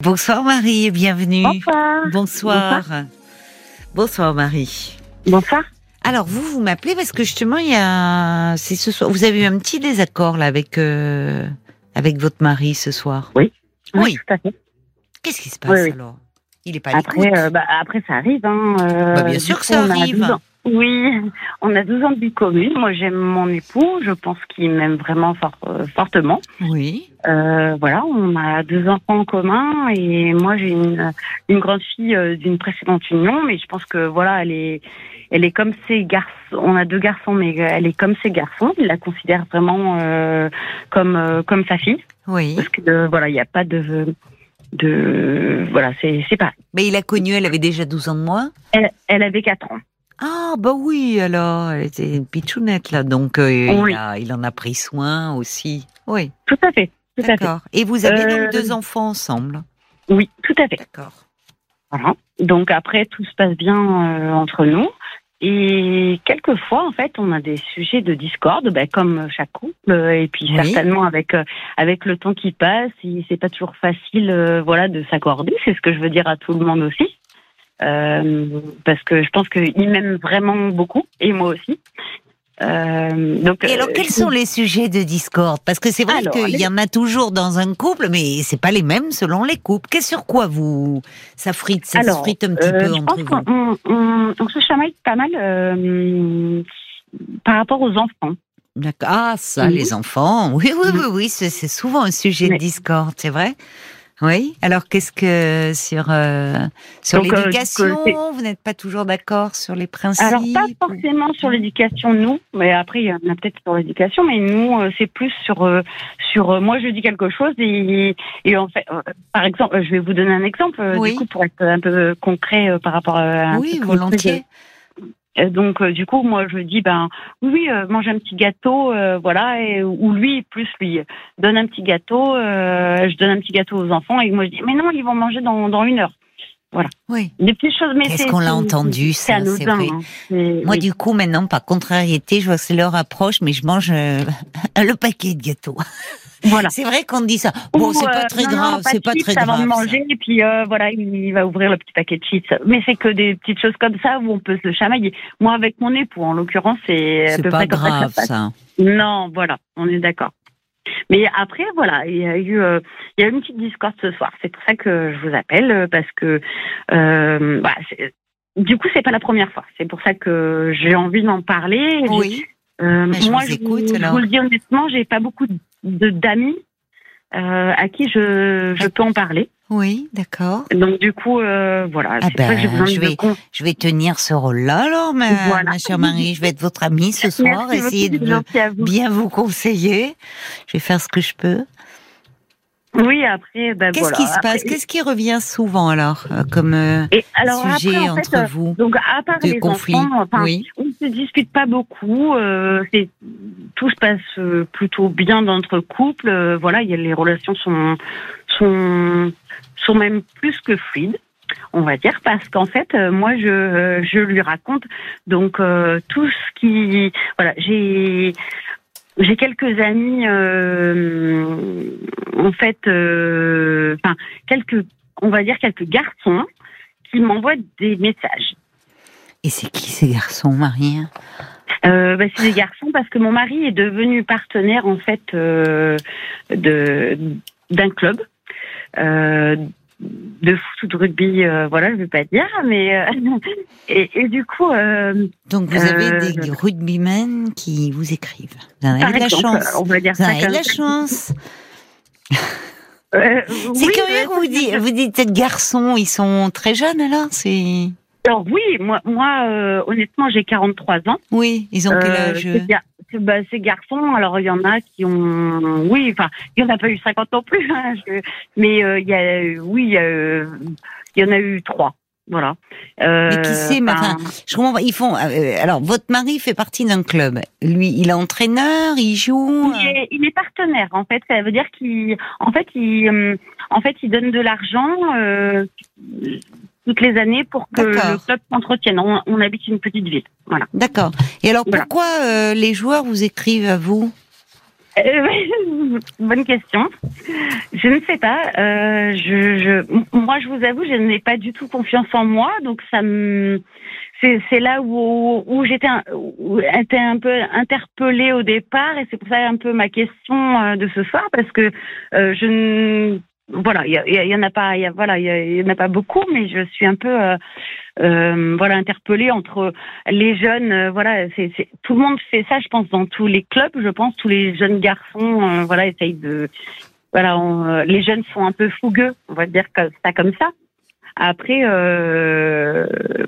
Bonsoir Marie et bienvenue. Bonsoir. Bonsoir. Bonsoir, Marie. Bonsoir. Alors vous, vous m'appelez parce que justement il y a, c'est ce soir, vous avez eu un petit désaccord là avec euh, avec votre mari ce soir. Oui. Oui. tout à fait. Qu'est-ce qui se passe Oui, oui. alors? Il est pas à Après, euh, bah, après, ça arrive. Hein, euh, Bah, bien sûr que ça arrive. 12 ans. Oui, on a 12 ans de vie commune. Moi, j'aime mon époux. Je pense qu'il m'aime vraiment fort, euh, fortement. Oui. Euh, voilà, on a deux enfants en commun et moi, j'ai une, une grande fille euh, d'une précédente union, mais je pense que voilà, elle est, elle est comme ses garçons. On a deux garçons, mais elle est comme ses garçons. Il la considère vraiment euh, comme euh, comme sa fille, Oui. parce que euh, voilà, il n'y a pas de de voilà, c'est c'est pas. Mais il a connu, elle avait déjà 12 ans de moins. Elle, elle avait quatre ans. Ah bah oui, alors elle était une pitchounette là, donc euh, Oui. il, a- il en a pris soin aussi. Oui. Tout à fait, tout à fait. D'accord. Et vous avez Euh, donc deux enfants ensemble? Oui, tout à fait. D'accord. Voilà. Donc après, tout se passe bien euh, entre nous. Et quelquefois, en fait, on a des sujets de discorde, ben, comme chaque couple. euh, Et puis Oui. certainement avec euh, avec le temps qui passe, c'est pas toujours facile, euh, voilà, de s'accorder. C'est ce que je veux dire à tout le monde aussi, Euh, parce que je pense qu'il m'aime vraiment beaucoup et moi aussi. Euh, donc. Et alors, euh, quels sont les sujets de discorde? Parce que c'est vrai qu'il les- y en a toujours dans un couple, mais c'est pas les mêmes selon les couples. Qu'est-ce sur quoi vous ça frite, ça se frite un petit Euh, peu entre vous? qu'on on, on se chamaille pas mal euh, par rapport aux enfants. D'accord. Ah, ça, Oui. les enfants. Oui, oui, Mhm. oui, oui, c'est souvent un sujet de discorde, c'est vrai. Oui. Alors, qu'est-ce que sur euh, sur euh, l'éducation, vous n'êtes pas toujours d'accord sur les principes? Alors pas forcément sur l'éducation nous, mais après il y en a peut-être sur l'éducation, mais nous euh, c'est plus sur euh, sur moi je dis quelque chose et et en fait par exemple je vais vous donner un exemple Oui. du coup pour être un peu concret par rapport à un Oui, volontiers. Donc euh, du coup moi je dis ben oui euh, mange un petit gâteau euh, voilà et, ou lui plus lui donne un petit gâteau euh, je donne un petit gâteau aux enfants et moi je dis mais non ils vont manger dans dans une heure Oui. des petites choses mais Qu'est-ce qu'on l'a entendu, ça, c'est vrai. hein. Moi, oui. du coup, maintenant, par contrariété, je vois que c'est l'heure approche, mais je mange euh, le paquet de gâteaux. Voilà C'est vrai qu'on dit ça. Bon, c'est pas euh, très non, non, grave, c'est de pas chips très avant grave. de ça. manger, et puis euh, voilà, il, va ouvrir le petit paquet de chips. Mais c'est que des petites choses comme ça où on peut se chamailler. Moi, avec mon époux, en l'occurrence, c'est à C'est peu pas près comme ça que ça grave, passe. ça. Non, voilà, on est d'accord. Mais après, voilà, il y a eu, euh, il y a eu une petite discorde ce soir. C'est pour ça que je vous appelle euh, parce que, euh, bah, du coup, c'est pas la première fois. C'est pour ça que j'ai envie d'en parler. Oui. Euh, je moi, vous je, écoute, je alors. vous le dis honnêtement, j'ai pas beaucoup d'amis euh, à qui je, je peux en parler. Oui, d'accord. Donc du coup, euh, voilà, Ah ben, je vais- con- Je vais tenir ce rôle-là, alors, ma, Voilà. ma chère Marie. Je vais être votre amie ce soir, Merci essayer de vous. bien vous conseiller. Je vais faire ce que je peux. Oui, après, ben Qu'est-ce voilà. qui se Après- passe Qu'est-ce qui revient souvent, alors, euh, comme euh, Et alors sujet après, en fait, entre euh, vous donc à part les conflit enfants, enfin, Oui. on ne se dispute pas beaucoup. Euh, tout se passe plutôt bien dans notre couple. euh, voilà, il y a les relations sont sont sont même plus que fluides. On va dire parce qu'en fait, euh, moi, je euh, je lui raconte donc euh, tout ce qui voilà j'ai j'ai quelques amis euh, en fait euh, enfin quelques on va dire quelques garçons qui m'envoient des messages. Et c'est qui ces garçons, Marie? Euh, bah, c'est des garçons parce que mon mari est devenu partenaire en fait euh, de d'un club euh, de foot ou de rugby. euh, voilà, je vais pas dire, mais euh, et, et du coup, euh, Donc, vous avez des rugbymen qui vous écrivent. Vous en avez de la chance. on va dire Vous en avez de la chance. C'est oui, curieux que vous dites, vous dites garçons, ils sont très jeunes alors C'est Alors oui, moi, moi euh, honnêtement, j'ai 43 ans. oui, ils ont quel Euh, âge ces, ces- bah, ces garçons, alors il y en a qui ont, oui, enfin, il y en a pas eu 50 non plus, hein, je- mais euh, il y a, oui, il y, euh, en a eu trois, voilà. Euh, Mais qui sait, mais enfin, Je comprends pas. Ils font. euh, alors, votre mari fait partie d'un club. Lui, il est entraîneur, il joue. il est, il est partenaire, en fait. Ça veut dire qu'il, en fait, il, euh, en fait, il donne de l'argent euh, toutes les années pour que le club s'entretienne. On, on habite une petite ville, voilà. D'accord. Et alors, Voilà. pourquoi euh, les joueurs vous écrivent à vous? Euh, bonne question. Je ne sais pas. Euh, je, je, moi, je vous avoue, je n'ai pas du tout confiance en moi, donc ça me, c'est là où, où j'étais un, un peu interpellée au départ, et c'est pour ça un peu ma question de ce soir, parce que euh, je ne voilà, il y, en a pas, y a, voilà, il y, en a pas beaucoup, mais je suis un peu, euh, euh, voilà, interpellée entre les jeunes. Euh, voilà, c'est, tout le monde fait ça, je pense, dans tous les clubs. Je pense tous les jeunes garçons, voilà, essayent de, voilà, les jeunes sont un peu fougueux, on va dire ça comme ça. Après,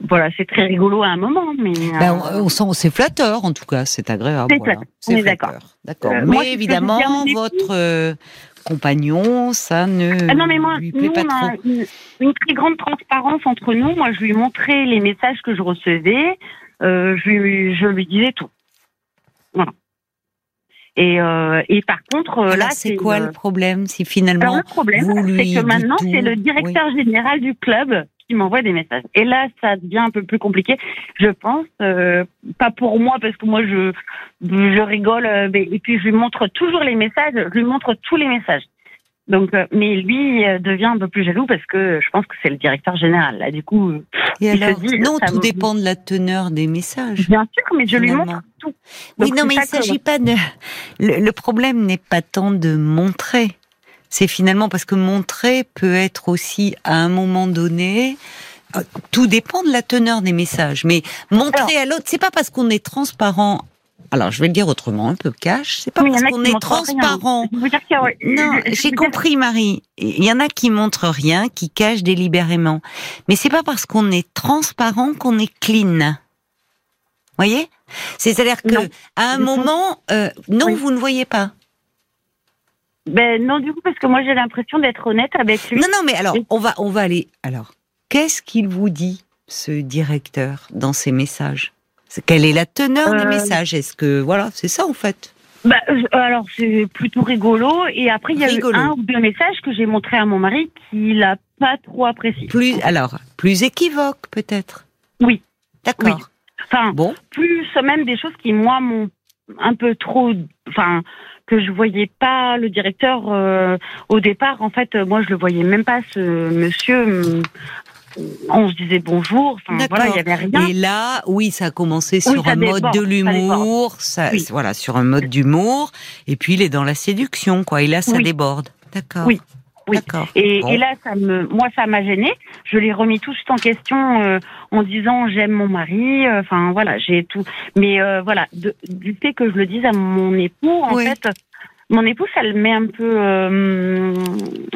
voilà, c'est très rigolo à un moment, mais ben, on, sent c'est flatteur en tout cas, c'est agréable. C'est on est d'accord. D'accord. mais évidemment, votre compagnon, ça ne ah non, mais moi, lui plaît pas trop. Une, une, très grande transparence entre nous. Moi, je lui montrais les messages que je recevais. Euh, je, lui, je lui disais tout. Voilà. Et, euh, et par contre, euh, là, c'est quoi le problème Si finalement, Alors, le problème, c'est que maintenant, c'est le directeur général du club qui m'envoie des messages. Et là, ça devient un peu plus compliqué, je pense. Euh, pas pour moi, parce que moi, je, je rigole. Euh, et puis, je lui montre toujours les messages. Je lui montre tous les messages. Donc, euh, mais lui devient un peu plus jaloux parce que je pense que c'est le directeur général. Là, du coup, et alors, non, tout dépend de la teneur des messages. Bien sûr, mais je lui montre tout. oui, non, mais il ne s'agit pas de. le problème n'est pas tant de montrer c'est finalement parce que montrer peut être aussi à un moment donné euh, tout dépend de la teneur des messages, mais montrer à l'autre, c'est pas parce qu'on est transparent. Alors, je vais le dire autrement, un peu cash. C'est pas parce qu'on est transparent. Non, j'ai compris, Marie. Il y en a qui montrent rien, qui cachent délibérément. Mais c'est pas parce qu'on est transparent qu'on est clean. Voyez? C'est-à-dire que à un moment, euh, non, vous ne voyez pas. Ben non, du coup, parce que moi j'ai l'impression d'être honnête avec lui. Non, non, mais alors, on va, on va aller. Alors, qu'est-ce qu'il vous dit, ce directeur, dans ses messages? Quelle est la teneur des euh, messages? Est-ce que, voilà, c'est ça en fait? Bah, alors c'est plutôt rigolo et après il y a eu un ou deux messages que j'ai montré à mon mari qu'il n'a pas trop apprécié. Plus alors plus équivoque peut-être? Oui. D'accord. Enfin bon. Plus même des choses qui moi m'ont un peu trop enfin que je voyais pas le directeur euh, au départ. En fait, moi, je le voyais même pas ce monsieur. On se disait bonjour. Enfin, voilà, il y avait rien. Et là, oui, ça a commencé sur un mode de l'humour, ça, voilà, sur un mode d'humour. Et puis il est dans la séduction, quoi. Et là, ça déborde. D'accord. Oui. Oui. Et, et, là, ça me, moi, ça m'a gêné. Je l'ai remis tout en question euh, en disant j'aime mon mari. Euh, enfin, voilà, j'ai tout. Mais euh, voilà, du fait que je le dise à mon époux, en fait, mon époux, ça le met un peu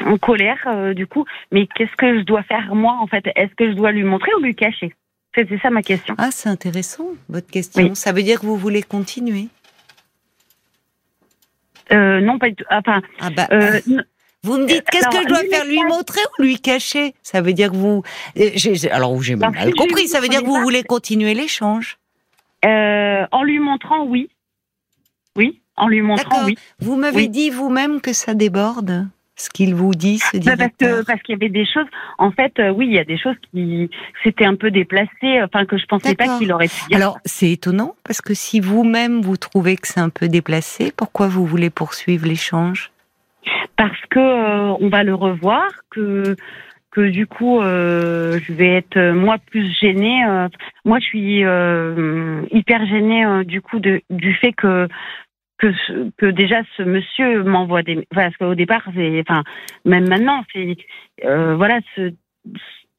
en colère, du coup. Mais qu'est-ce que je dois faire moi, en fait? Est-ce que je dois lui montrer ou lui cacher? C'est ça ma question. Ah, c'est intéressant votre question. Ça veut dire que vous voulez continuer? Non, pas du tout. Enfin, ah bah, vous me dites, qu'est-ce que je dois faire Lui montrer ou lui cacher? Ça veut dire que vous. Euh, alors, j'ai mal compris. Ça veut dire que vous voulez continuer l'échange? Euh, En lui montrant, oui. Oui, en lui montrant, oui. Vous m'avez dit vous-même que ça déborde ce qu'il vous dit, ce bah, Parce qu'il y avait des choses, en fait, euh, oui, il y a des choses qui s'étaient un peu déplacées, enfin que je pensais pas qu'il aurait pu Alors, c'est étonnant, parce que si vous-même vous trouvez que c'est un peu déplacé, pourquoi vous voulez poursuivre l'échange? Parce que euh, on va le revoir, que que du coup euh, je vais être euh, moi plus gênée. moi, je suis hyper gênée du coup de, du fait que que, que déjà ce monsieur m'envoie des parce qu'au départ c'est enfin même maintenant c'est voilà ce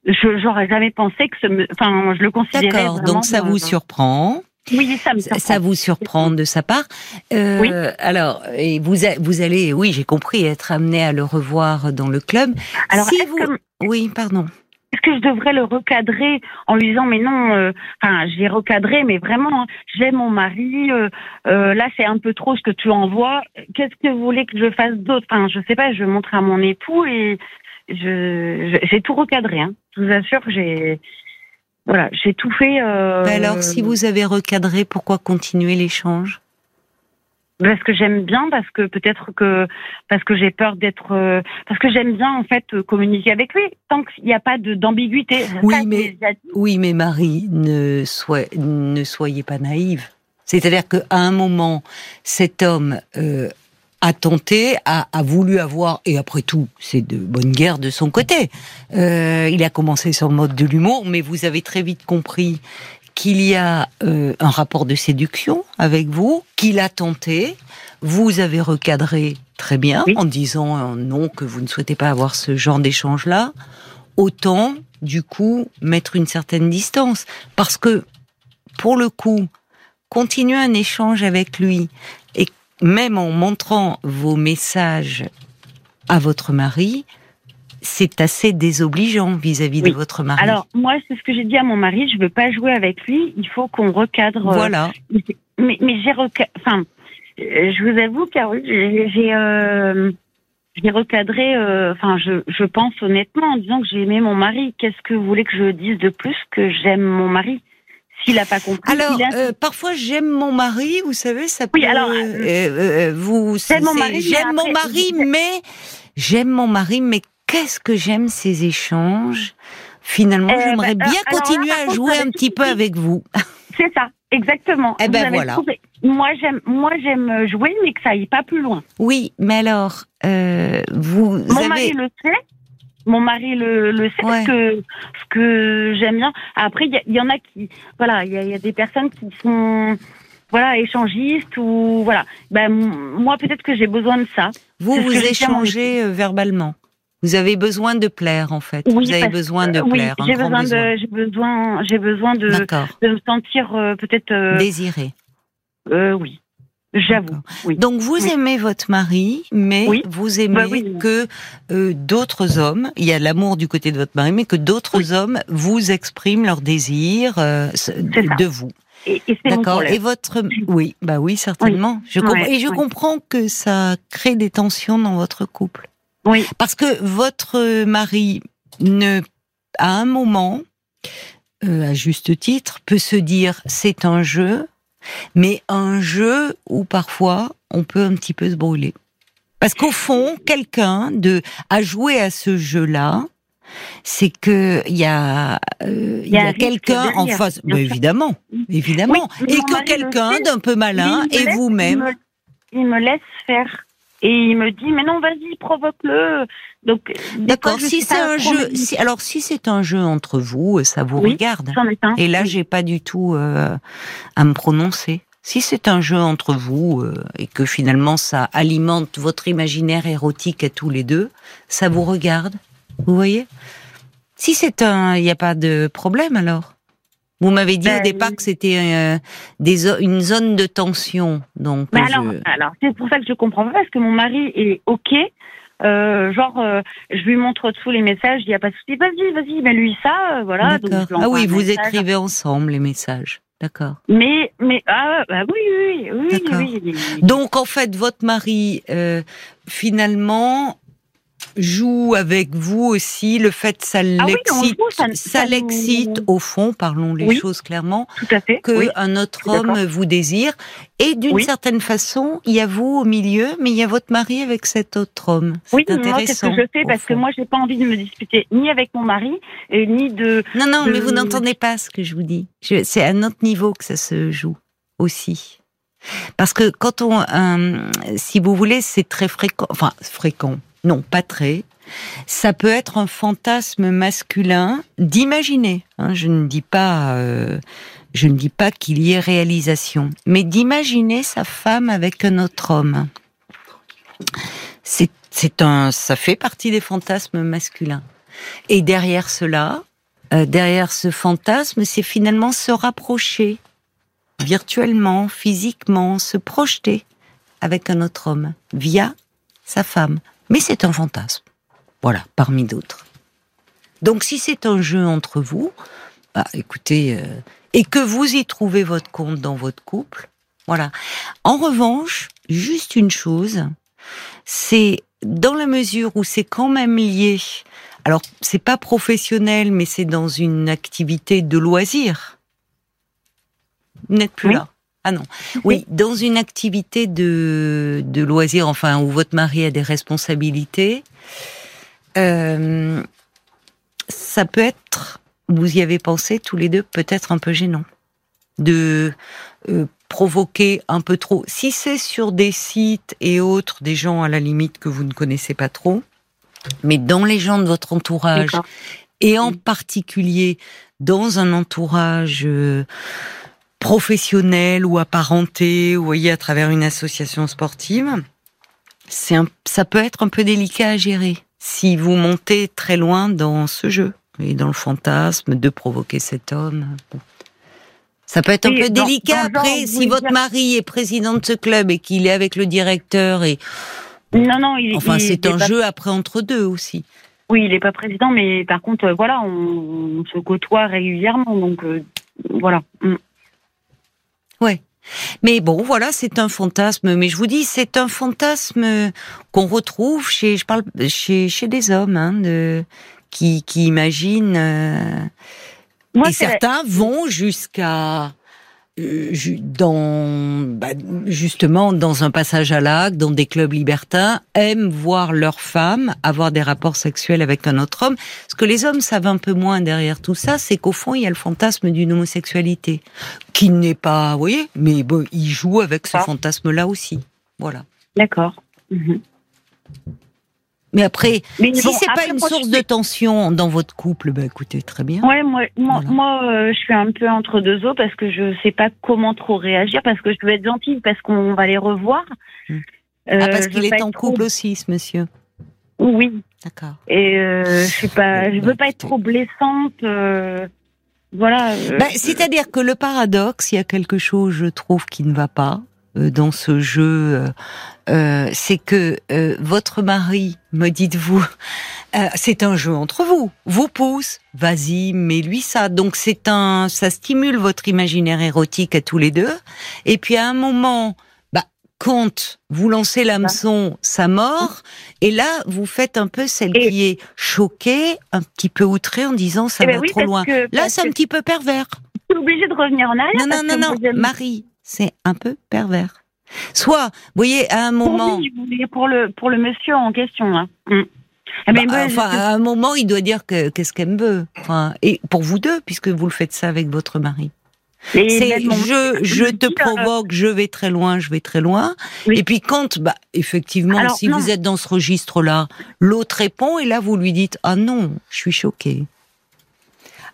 je j'aurais jamais pensé que ce enfin je le considérais D'accord, donc ça vous surprend oui, ça me surprend. Ça vous surprend de sa part. Euh, oui. Alors, et vous, vous allez, oui, j'ai compris, être amené à le revoir dans le club. Alors, si vous... oui, pardon. Est-ce que je devrais le recadrer en lui disant mais non, euh, enfin j'ai recadré mais vraiment hein, j'ai mon mari, euh, euh, là c'est un peu trop ce que tu envoies. Qu'est-ce que vous voulez que je fasse d'autre? Enfin je sais pas, je montre à mon époux et je j'ai tout recadré. Hein. Je vous assure que j'ai voilà, j'ai tout fait. Euh... alors, si vous avez recadré, pourquoi continuer l'échange? Parce que j'aime bien, parce que peut-être que parce que j'ai peur d'être, euh, parce que j'aime bien en fait communiquer avec lui tant qu'il n'y a pas d'ambiguïté. Oui, mais oui, mais Marie, ne ne soyez pas naïve. C'est-à-dire qu'à un moment, cet homme euh, a tenté, a, voulu avoir, et après tout, c'est de bonne guerre de son côté. Euh, il a commencé le mode de l'humour, mais vous avez très vite compris qu'il y a euh, un rapport de séduction avec vous, qu'il a tenté. Vous avez recadré très bien en disant euh, non que vous ne souhaitez pas avoir ce genre d'échange-là. Autant, du coup, mettre une certaine distance, parce que pour le coup, continuer un échange avec lui même en montrant vos messages à votre mari, c'est assez désobligeant vis-à-vis de votre mari. Alors moi, c'est ce que j'ai dit à mon mari. Je veux pas jouer avec lui. Il faut qu'on recadre. Euh, voilà. mais, mais j'ai enfin, euh, je vous avoue, Carole, j'ai euh, j'ai recadré. Enfin, je, je pense honnêtement en disant que j'ai aimé mon mari. Qu'est-ce que vous voulez que je dise de plus que j'aime mon mari? S'il n'a pas compris. Alors, parfois, j'aime mon mari, vous savez, ça peut. Oui, alors, vous. J'aime mon mari, j'aime mon mari, mais j'aime mon mari, mais qu'est-ce que j'aime ces échanges? Finalement, eh j'aimerais ben, bien continuer à jouer un petit peu avec vous. C'est ça, exactement. Eh ben voilà. Moi j'aime, moi j'aime jouer, mais que ça aille pas plus loin. Oui, mais alors euh, vous. Mon mari le sait. Mon mari le, le sait ce que ce que j'aime bien. Après, il y, en a qui, voilà, il y, a des personnes qui sont voilà échangistes ou voilà. Ben moi peut-être que j'ai besoin de ça. Vous vous échangez euh, verbalement. Vous avez besoin de plaire en fait. Oui, vous avez besoin de plaire. Oui, j'ai besoin, de, j'ai besoin, j'ai besoin de, de me sentir euh, peut-être euh, désiré. Euh, oui. J'avoue. Oui. Donc vous aimez votre mari, mais vous aimez bah que euh, d'autres hommes, il y a l'amour du côté de votre mari, mais que d'autres hommes vous expriment leur désir de vous. D'accord. Et votre, oui, bah oui, certainement. Je et je comprends que ça crée des tensions dans votre couple. Oui. Parce que votre mari ne, à un moment, euh, à juste titre, peut se dire c'est un jeu, mais un jeu où parfois on peut un petit peu se brûler. Parce qu'au fond, quelqu'un de à jouer à ce jeu-là, c'est que il y a euh, il y a, quelqu'un en face, évidemment, évidemment, et que quelqu'un d'un peu malin et vous-même. Il me laisse faire et il me dit, mais non, vas-y, provoque-le. Donc, d'accord. Si c'est un jeu, si, alors si c'est un jeu entre vous, ça vous regarde. Et là, j'ai pas du tout euh, à me prononcer. Si c'est un jeu entre vous euh, et que finalement ça alimente votre imaginaire érotique à tous les deux, ça vous regarde. Vous voyez? Si c'est un, il n'y a pas de problème alors? Vous m'avez dit au ben, départ que c'était euh, des, une zone de tension, donc. alors, alors c'est pour ça que je comprends pas parce que mon mari est ok. Euh, genre, euh, je lui montre tous les messages, il n'y a pas de souci, vas-y, vas-y, mais lui ça, voilà. ah oui, vous écrivez ensemble les messages. D'accord. Mais, mais, ah, bah oui, oui, oui, oui, Donc, en fait, votre mari, finalement, joue avec vous aussi le fait ça ah l'excite. ça, l'excite au fond parlons les choses clairement que un autre homme vous désire. Et d'une certaine façon il y a vous au milieu mais il y a votre mari avec cet autre homme. Oui c'est ce que je fais? parce que moi j'ai pas envie de me disputer ni avec mon mari ni de non non mais vous n'entendez pas ce que je vous dis. C'est à notre niveau que ça se joue aussi. Parce que quand on, euh, si vous voulez, c'est très fréquent, enfin fréquent, non, pas très. Ça peut être un fantasme masculin d'imaginer. Hein, je ne dis pas, euh, je ne dis pas qu'il y ait réalisation, mais d'imaginer sa femme avec un autre homme. C'est, un, ça fait partie des fantasmes masculins. Et derrière cela, euh, derrière ce fantasme, c'est finalement se rapprocher virtuellement, physiquement, se projeter avec un autre homme via sa femme. Mais c'est un fantasme. Voilà, parmi d'autres. Donc si c'est un jeu entre vous, bah, écoutez, euh, et que vous y trouvez votre compte dans votre couple, voilà. En revanche, juste une chose, c'est dans la mesure où c'est quand même lié. Alors, c'est pas professionnel, mais c'est dans une activité de loisir. Vous n'êtes plus là. Ah non. Oui, dans une activité de, de loisir, enfin, où votre mari a des responsabilités, euh, ça peut être, vous y avez pensé tous les deux, peut-être un peu gênant. de euh, provoquer un peu trop. Si c'est sur des sites et autres, des gens à la limite que vous ne connaissez pas trop, mais dans les gens de votre entourage, et en particulier dans un entourage euh, professionnel ou apparenté, vous voyez, à travers une association sportive, c'est ça peut être un peu délicat à gérer si vous montez très loin dans ce jeu et dans le fantasme de provoquer cet homme. Ça peut être un peu délicat après si votre mari est président de ce club et qu'il est avec le directeur et non non il, enfin c'est un jeu après entre deux aussi. Oui, il n'est pas président, mais par contre, euh, voilà, on, se côtoie régulièrement, donc euh, voilà. Ouais. Mais bon, voilà, c'est un fantasme. Mais je vous dis, c'est un fantasme qu'on retrouve chez, je parle, chez, chez des hommes, hein, de, qui, qui imaginent. Euh, et certains vont jusqu'à dans bah, justement dans un passage à l'acte, dans des clubs libertins, aiment voir leurs femmes avoir des rapports sexuels avec un autre homme. Ce que les hommes savent un peu moins derrière tout ça, c'est qu'au fond il y a le fantasme d'une homosexualité qui n'est pas, vous voyez, mais bon, ils jouent avec ce ah. fantasme-là aussi. Voilà. D'accord. Mhm. Mais après, si c'est pas une source de tension dans votre couple, bah écoutez, très bien. Ouais, moi, moi, euh, je suis un peu entre deux eaux parce que je sais pas comment trop réagir parce que je veux être gentille parce qu'on va les revoir. Hmm. Euh, ah, parce qu'il est en couple aussi, ce monsieur. Oui. D'accord. Et euh, je sais pas, je veux pas être trop blessante. voilà. Bah, c'est-à-dire que le paradoxe, il y a quelque chose, je trouve, qui ne va pas dans ce jeu euh, c'est que euh, votre mari, me dites-vous, euh, c'est un jeu entre vous. Vous pousse, vas-y, mets-lui ça. Donc c'est un, ça stimule votre imaginaire érotique à tous les deux. Et puis à un moment, bah, quand vous lancez l'hameçon, ça mord. Et là, vous faites un peu celle qui est choquée, un petit peu outrée en disant ça eh ben va trop loin. là, c'est un petit peu pervers. Je obligée de revenir en arrière. Non, non, non, non, Marie, c'est un peu pervers. Soit, vous voyez, à un moment. Pour, le, pour le monsieur en question. Hein. Mm. Eh ben, bah, enfin, à un moment, il doit dire qu'est-ce qu'elle veut. Enfin, et pour vous deux, puisque vous le faites ça avec votre mari. C'est je, je te euh, provoque, je vais très loin, je vais très loin. Et puis quand, bah, effectivement, si vous êtes dans ce registre-là, l'autre répond et là vous lui dites ah non, je suis choquée.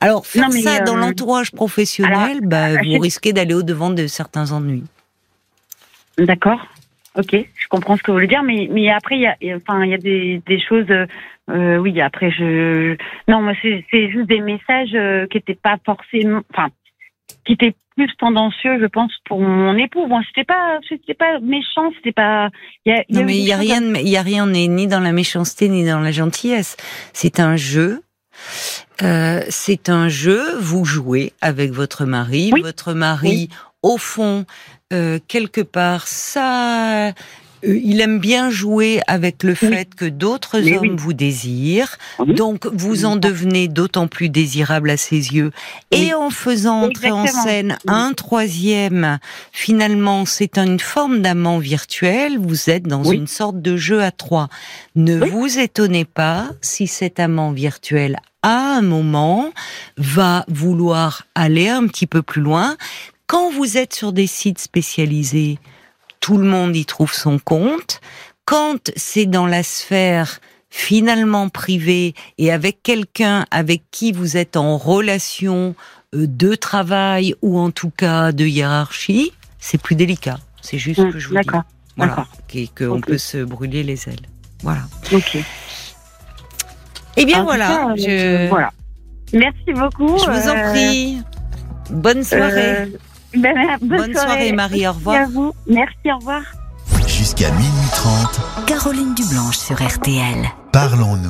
Alors faire ça dans euh, l'entourage professionnel, bah, vous risquez d'aller au devant de certains ennuis. D'accord. Ok, je comprends ce que vous voulez dire, mais mais après il y a enfin il y a des des choses. Euh, oui, après je non moi c'est juste des messages euh, qui étaient pas forcément enfin qui étaient plus tendancieux, je pense, pour mon époux. Bon, c'était pas, c'était pas méchant, c'était pas. Y a, y non, mais il y a rien, il y a rien ni dans la méchanceté ni dans la gentillesse. C'est un jeu. Euh, c'est un jeu. Vous jouez avec votre mari. Votre mari, au fond, euh, quelque part, ça, il aime bien jouer avec le fait que d'autres hommes vous désirent, donc vous en devenez d'autant plus désirable à ses yeux. Et en faisant entrer en scène un troisième, finalement, c'est une forme d'amant virtuel. Vous êtes dans une sorte de jeu à trois. Ne vous étonnez pas si cet amant virtuel à un moment va vouloir aller un petit peu plus loin, quand vous êtes sur des sites spécialisés, tout le monde y trouve son compte. Quand c'est dans la sphère finalement privée et avec quelqu'un avec qui vous êtes en relation euh, de travail ou en tout cas de hiérarchie, c'est plus délicat. C'est juste mmh, que je vous dis. Voilà, qu'on peut se brûler les ailes. Voilà. Ok. Eh bien voilà. je... voilà. Merci beaucoup. Je vous en euh, prie. Bonne soirée. Euh, ben, bonne, soirée, Marie, au revoir. Merci à vous. Merci, au revoir. Jusqu'à minuit 30. Caroline Dublanche sur RTL. Parlons-nous.